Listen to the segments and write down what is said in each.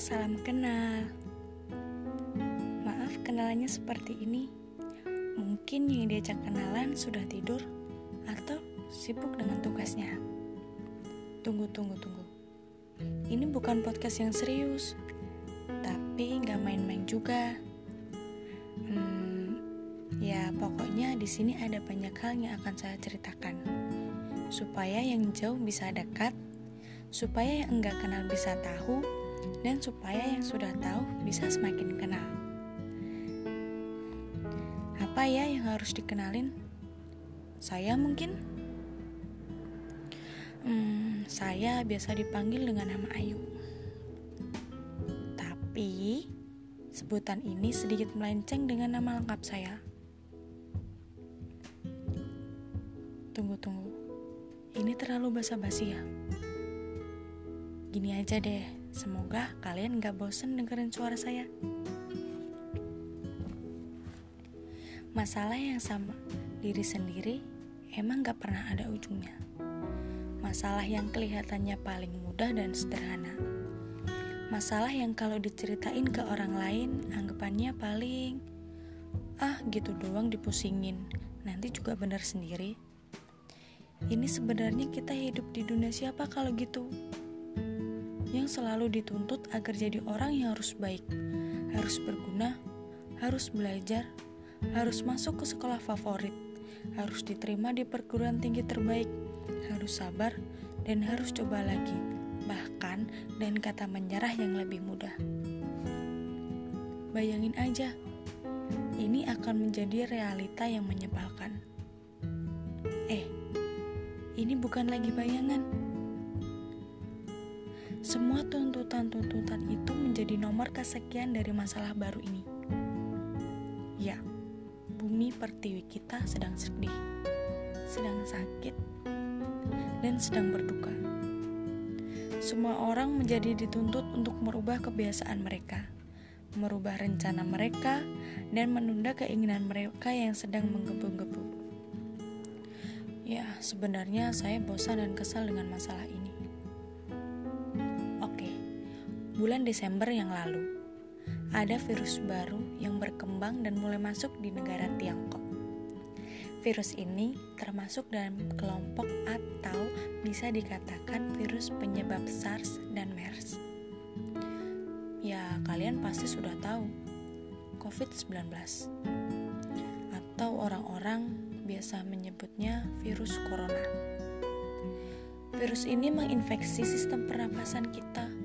salam kenal. Maaf kenalannya seperti ini. Mungkin yang diajak kenalan sudah tidur atau sibuk dengan tugasnya. Tunggu, tunggu, tunggu. Ini bukan podcast yang serius, tapi nggak main-main juga. Hmm, ya pokoknya di sini ada banyak hal yang akan saya ceritakan, supaya yang jauh bisa dekat, supaya yang enggak kenal bisa tahu, dan supaya yang sudah tahu bisa semakin kenal. Apa ya yang harus dikenalin? Saya mungkin? Hmm, saya biasa dipanggil dengan nama Ayu. Tapi sebutan ini sedikit melenceng dengan nama lengkap saya. Tunggu, tunggu. Ini terlalu basa-basi ya? Gini aja deh, semoga kalian gak bosen dengerin suara saya. Masalah yang sama diri sendiri emang gak pernah ada ujungnya. Masalah yang kelihatannya paling mudah dan sederhana. Masalah yang kalau diceritain ke orang lain anggapannya paling ah gitu doang dipusingin. Nanti juga benar sendiri. Ini sebenarnya kita hidup di dunia siapa kalau gitu? Yang selalu dituntut agar jadi orang yang harus baik, harus berguna, harus belajar, harus masuk ke sekolah favorit, harus diterima di perguruan tinggi terbaik, harus sabar, dan harus coba lagi. Bahkan, dan kata menyerah yang lebih mudah. Bayangin aja, ini akan menjadi realita yang menyebalkan. Eh, ini bukan lagi bayangan. Semua tuntutan-tuntutan itu menjadi nomor kesekian dari masalah baru ini. Ya, bumi pertiwi kita sedang sedih, sedang sakit, dan sedang berduka. Semua orang menjadi dituntut untuk merubah kebiasaan mereka, merubah rencana mereka, dan menunda keinginan mereka yang sedang menggebu-gebu. Ya, sebenarnya saya bosan dan kesal dengan masalah ini. Bulan Desember yang lalu, ada virus baru yang berkembang dan mulai masuk di negara Tiongkok. Virus ini termasuk dalam kelompok atau bisa dikatakan virus penyebab SARS dan MERS. Ya, kalian pasti sudah tahu COVID-19 atau orang-orang biasa menyebutnya virus corona. Virus ini menginfeksi sistem pernapasan kita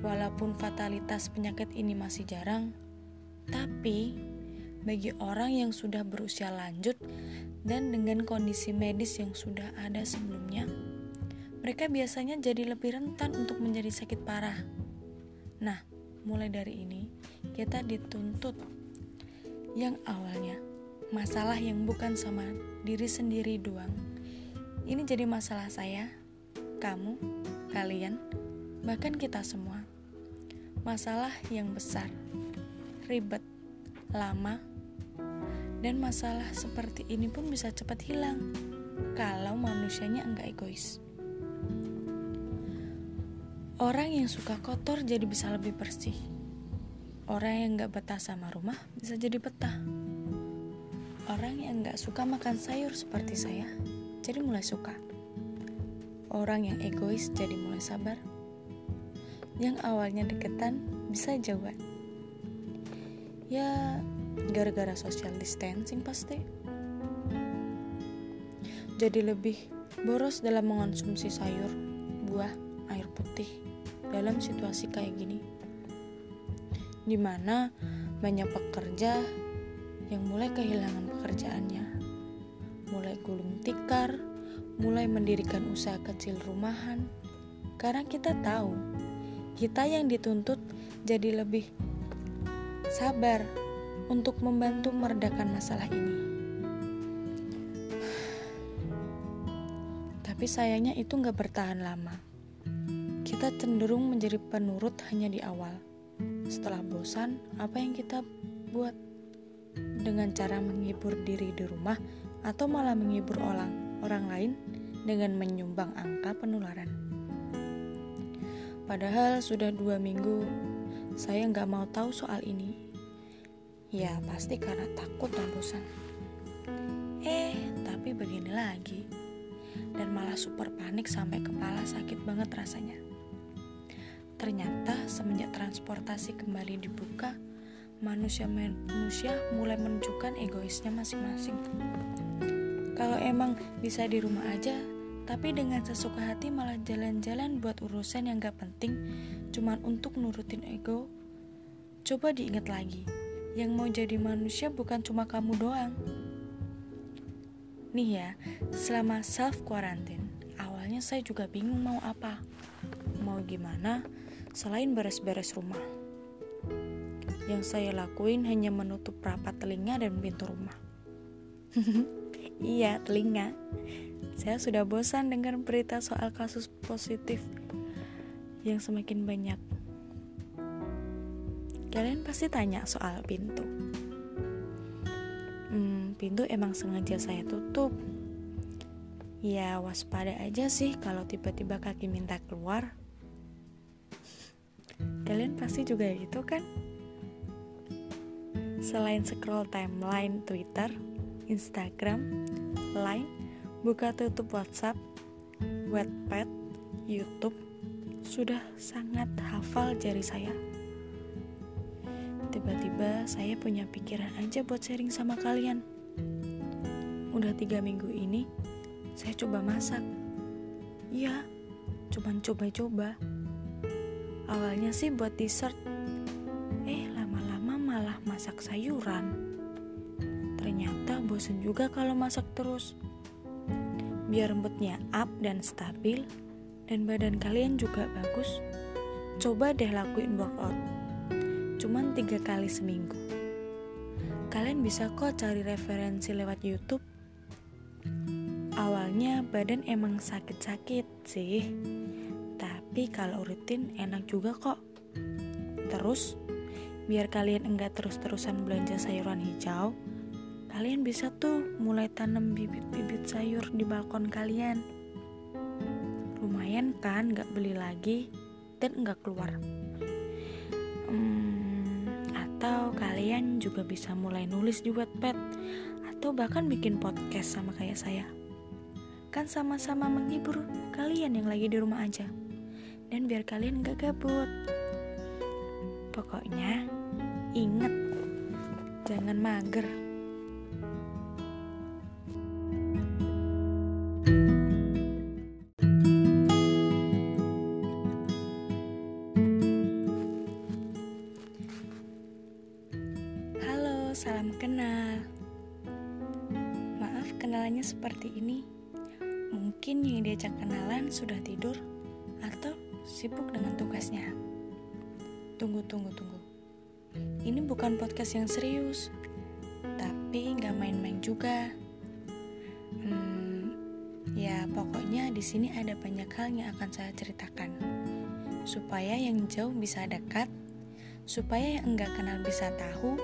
Walaupun fatalitas penyakit ini masih jarang, tapi bagi orang yang sudah berusia lanjut dan dengan kondisi medis yang sudah ada sebelumnya, mereka biasanya jadi lebih rentan untuk menjadi sakit parah. Nah, mulai dari ini kita dituntut yang awalnya masalah yang bukan sama diri sendiri doang. Ini jadi masalah saya, kamu, kalian, bahkan kita semua. Masalah yang besar, ribet, lama, dan masalah seperti ini pun bisa cepat hilang kalau manusianya enggak egois. Orang yang suka kotor jadi bisa lebih bersih. Orang yang enggak betah sama rumah bisa jadi betah. Orang yang enggak suka makan sayur seperti saya jadi mulai suka. Orang yang egois jadi mulai sabar yang awalnya deketan bisa jauhan. Ya, gara-gara social distancing pasti. Jadi lebih boros dalam mengonsumsi sayur, buah, air putih dalam situasi kayak gini. Di mana banyak pekerja yang mulai kehilangan pekerjaannya, mulai gulung tikar, mulai mendirikan usaha kecil rumahan, karena kita tahu kita yang dituntut jadi lebih sabar untuk membantu meredakan masalah ini. Tapi sayangnya itu nggak bertahan lama. Kita cenderung menjadi penurut hanya di awal. Setelah bosan, apa yang kita buat? Dengan cara menghibur diri di rumah atau malah menghibur orang orang lain dengan menyumbang angka penularan. Padahal sudah dua minggu saya nggak mau tahu soal ini. Ya pasti karena takut dan bosan. Eh, tapi begini lagi. Dan malah super panik sampai kepala sakit banget rasanya. Ternyata semenjak transportasi kembali dibuka, manusia-manusia mulai menunjukkan egoisnya masing-masing. Kalau emang bisa di rumah aja, tapi dengan sesuka hati malah jalan-jalan buat urusan yang gak penting, cuman untuk nurutin ego. Coba diingat lagi, yang mau jadi manusia bukan cuma kamu doang. Nih ya, selama self quarantine, awalnya saya juga bingung mau apa. Mau gimana selain beres-beres rumah. Yang saya lakuin hanya menutup rapat telinga dan pintu rumah. iya, telinga. Saya sudah bosan dengar berita soal kasus positif yang semakin banyak. Kalian pasti tanya soal pintu. Hmm, pintu emang sengaja saya tutup. Ya, waspada aja sih kalau tiba-tiba kaki minta keluar. Kalian pasti juga gitu kan? Selain scroll timeline Twitter, Instagram, Line, buka tutup WhatsApp, Wattpad, YouTube, sudah sangat hafal jari saya. Tiba-tiba saya punya pikiran aja buat sharing sama kalian. Udah tiga minggu ini, saya coba masak. Iya, cuman coba-coba. Awalnya sih buat dessert, masak sayuran. Ternyata bosen juga kalau masak terus. Biar rambutnya up dan stabil, dan badan kalian juga bagus, coba deh lakuin workout. Cuman tiga kali seminggu. Kalian bisa kok cari referensi lewat YouTube. Awalnya badan emang sakit-sakit sih, tapi kalau rutin enak juga kok. Terus biar kalian enggak terus-terusan belanja sayuran hijau, kalian bisa tuh mulai tanam bibit-bibit sayur di balkon kalian. Lumayan kan nggak beli lagi dan nggak keluar. Hmm, atau kalian juga bisa mulai nulis di Wattpad atau bahkan bikin podcast sama kayak saya. Kan sama-sama menghibur kalian yang lagi di rumah aja. Dan biar kalian gak gabut. Pokoknya, Ingat, jangan mager. Salam kenal. Maaf kenalannya seperti ini. Mungkin yang diajak kenalan sudah tidur atau sibuk dengan tugasnya. Tunggu, tunggu, tunggu. Ini bukan podcast yang serius, tapi nggak main-main juga. Hmm, ya pokoknya di sini ada banyak hal yang akan saya ceritakan, supaya yang jauh bisa dekat, supaya yang enggak kenal bisa tahu,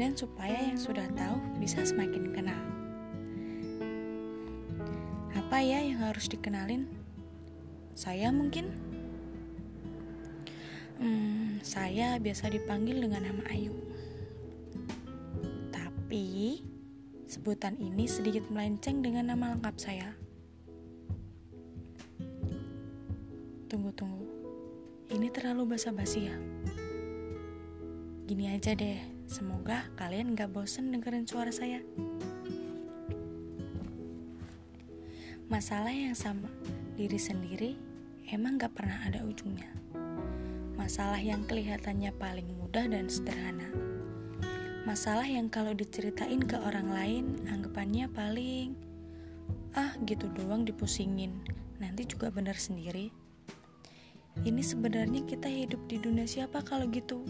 dan supaya yang sudah tahu bisa semakin kenal. Apa ya yang harus dikenalin? Saya mungkin. Hmm, saya biasa dipanggil dengan nama Ayu. Tapi, sebutan ini sedikit melenceng dengan nama lengkap saya. Tunggu, tunggu. Ini terlalu basa-basi ya? Gini aja deh, semoga kalian gak bosen dengerin suara saya. Masalah yang sama diri sendiri emang gak pernah ada ujungnya masalah yang kelihatannya paling mudah dan sederhana. Masalah yang kalau diceritain ke orang lain, anggapannya paling ah gitu doang dipusingin, nanti juga benar sendiri. Ini sebenarnya kita hidup di dunia siapa kalau gitu?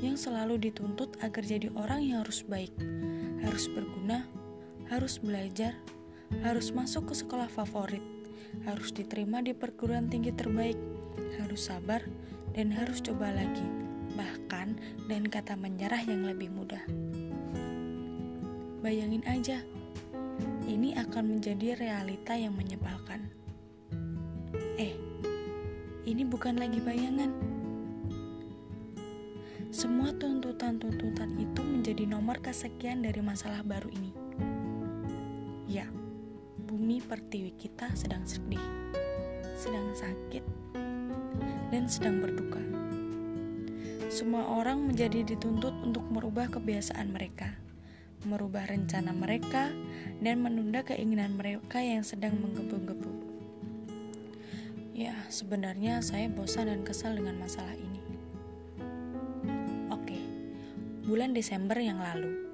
Yang selalu dituntut agar jadi orang yang harus baik, harus berguna, harus belajar, harus masuk ke sekolah favorit, harus diterima di perguruan tinggi terbaik, harus sabar, dan harus coba lagi. Bahkan dan kata menyerah yang lebih mudah. Bayangin aja, ini akan menjadi realita yang menyebalkan. Eh, ini bukan lagi bayangan. Semua tuntutan-tuntutan itu menjadi nomor kesekian dari masalah baru ini. Ya, bumi pertiwi kita sedang sedih, sedang sakit, dan sedang berduka. Semua orang menjadi dituntut untuk merubah kebiasaan mereka, merubah rencana mereka, dan menunda keinginan mereka yang sedang menggebu-gebu. Ya, sebenarnya saya bosan dan kesal dengan masalah ini. Bulan Desember yang lalu,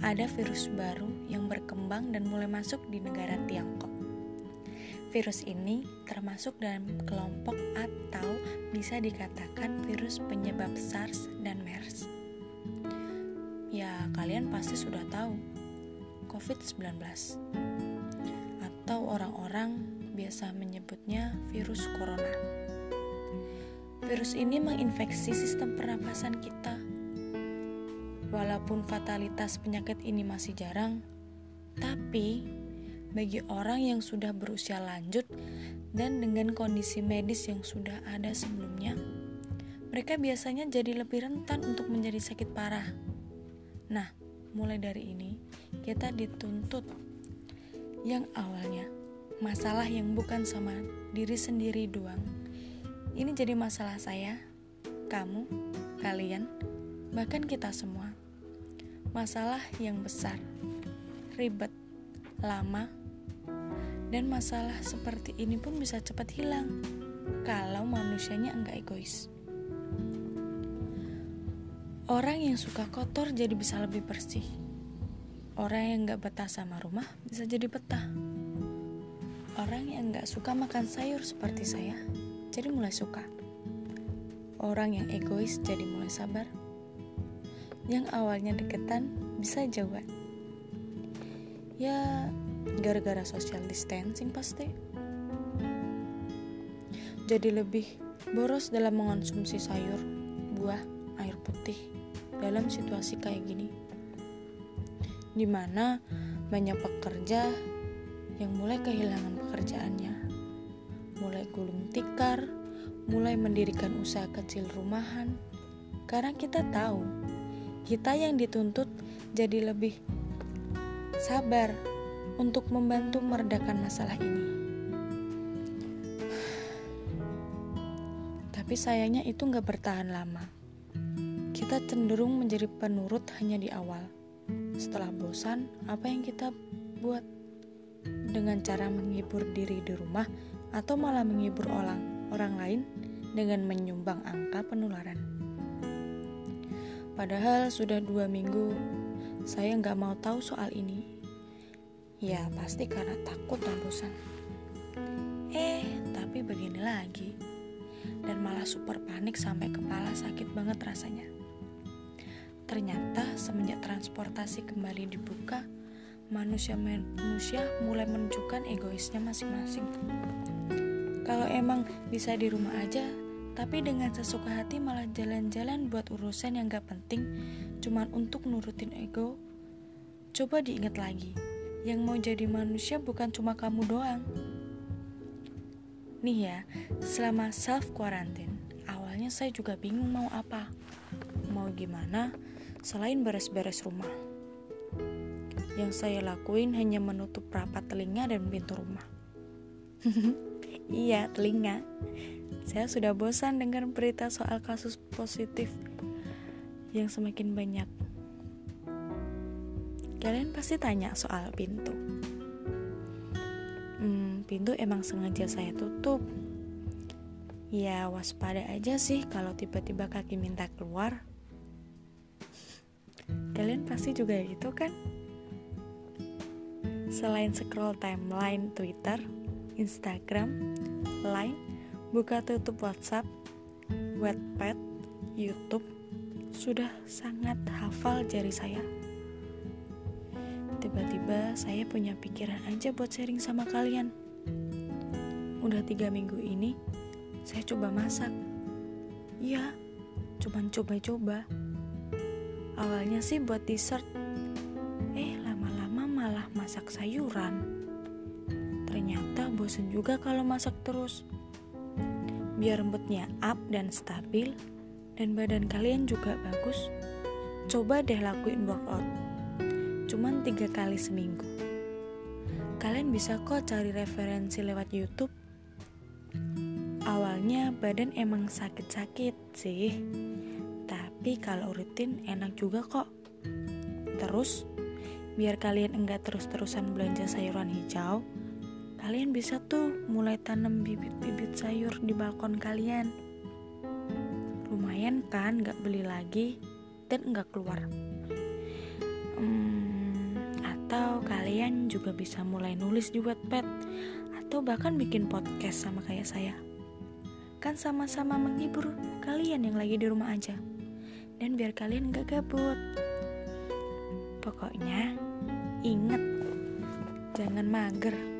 ada virus baru yang berkembang dan mulai masuk di negara Tiongkok. Virus ini termasuk dalam kelompok atau bisa dikatakan virus penyebab SARS dan MERS. Ya, kalian pasti sudah tahu COVID-19 atau orang-orang biasa menyebutnya virus corona. Virus ini menginfeksi sistem pernapasan kita. Walaupun fatalitas penyakit ini masih jarang, tapi bagi orang yang sudah berusia lanjut dan dengan kondisi medis yang sudah ada sebelumnya, mereka biasanya jadi lebih rentan untuk menjadi sakit parah. Nah, mulai dari ini kita dituntut yang awalnya masalah yang bukan sama diri sendiri doang. Ini jadi masalah saya, kamu, kalian, bahkan kita semua. Masalah yang besar, ribet, lama, dan masalah seperti ini pun bisa cepat hilang kalau manusianya enggak egois. Orang yang suka kotor jadi bisa lebih bersih. Orang yang enggak betah sama rumah bisa jadi betah. Orang yang gak suka makan sayur seperti saya, jadi mulai suka. Orang yang egois jadi mulai sabar. Yang awalnya deketan bisa jauhan. Ya, gara-gara social distancing pasti. Jadi lebih boros dalam mengonsumsi sayur, buah, air putih dalam situasi kayak gini. Di mana banyak pekerja yang mulai kehilangan pekerjaannya, mulai gulung tikar, mulai mendirikan usaha kecil rumahan. Karena kita tahu, kita yang dituntut jadi lebih sabar untuk membantu meredakan masalah ini. Tapi sayangnya itu nggak bertahan lama. Kita cenderung menjadi penurut hanya di awal. Setelah bosan, apa yang kita buat? dengan cara menghibur diri di rumah atau malah menghibur orang orang lain dengan menyumbang angka penularan. Padahal sudah dua minggu saya nggak mau tahu soal ini. Ya pasti karena takut dan bosan. Eh, tapi begini lagi. Dan malah super panik sampai kepala sakit banget rasanya. Ternyata semenjak transportasi kembali dibuka, manusia-manusia mulai menunjukkan egoisnya masing-masing. Kalau emang bisa di rumah aja, tapi dengan sesuka hati malah jalan-jalan buat urusan yang gak penting, cuman untuk nurutin ego. Coba diingat lagi, yang mau jadi manusia bukan cuma kamu doang. Nih ya, selama self quarantine, awalnya saya juga bingung mau apa. Mau gimana selain beres-beres rumah. Yang saya lakuin hanya menutup rapat telinga dan pintu rumah. iya, telinga. Saya sudah bosan dengar berita soal kasus positif yang semakin banyak. Kalian pasti tanya soal pintu. Hmm, pintu emang sengaja saya tutup. Ya, waspada aja sih kalau tiba-tiba kaki minta keluar. Kalian pasti juga gitu kan? Selain scroll timeline Twitter, Instagram, Line, buka tutup WhatsApp, Wattpad, YouTube, sudah sangat hafal jari saya. Tiba-tiba saya punya pikiran aja buat sharing sama kalian. Udah tiga minggu ini, saya coba masak. Iya, cuman coba-coba. Awalnya sih buat dessert, masak sayuran. Bosen juga kalau masak terus. biar moodnya up dan stabil, dan badan kalian juga bagus, coba deh lakuin workout. Cuman tiga kali seminggu. Kalian bisa kok cari referensi lewat YouTube. Awalnya badan emang sakit-sakit sih, tapi kalau rutin enak juga kok. Terus, biar kalian enggak terus-terusan belanja sayuran hijau, kalian bisa tuh mulai tanam bibit-bibit sayur di balkon kalian. Lumayan kan gak beli lagi dan gak keluar. Hmm, atau kalian juga bisa mulai nulis di Wattpad atau bahkan bikin podcast sama kayak saya. Kan sama-sama menghibur kalian yang lagi di rumah aja. Dan biar kalian gak gabut. Pokoknya inget jangan mager.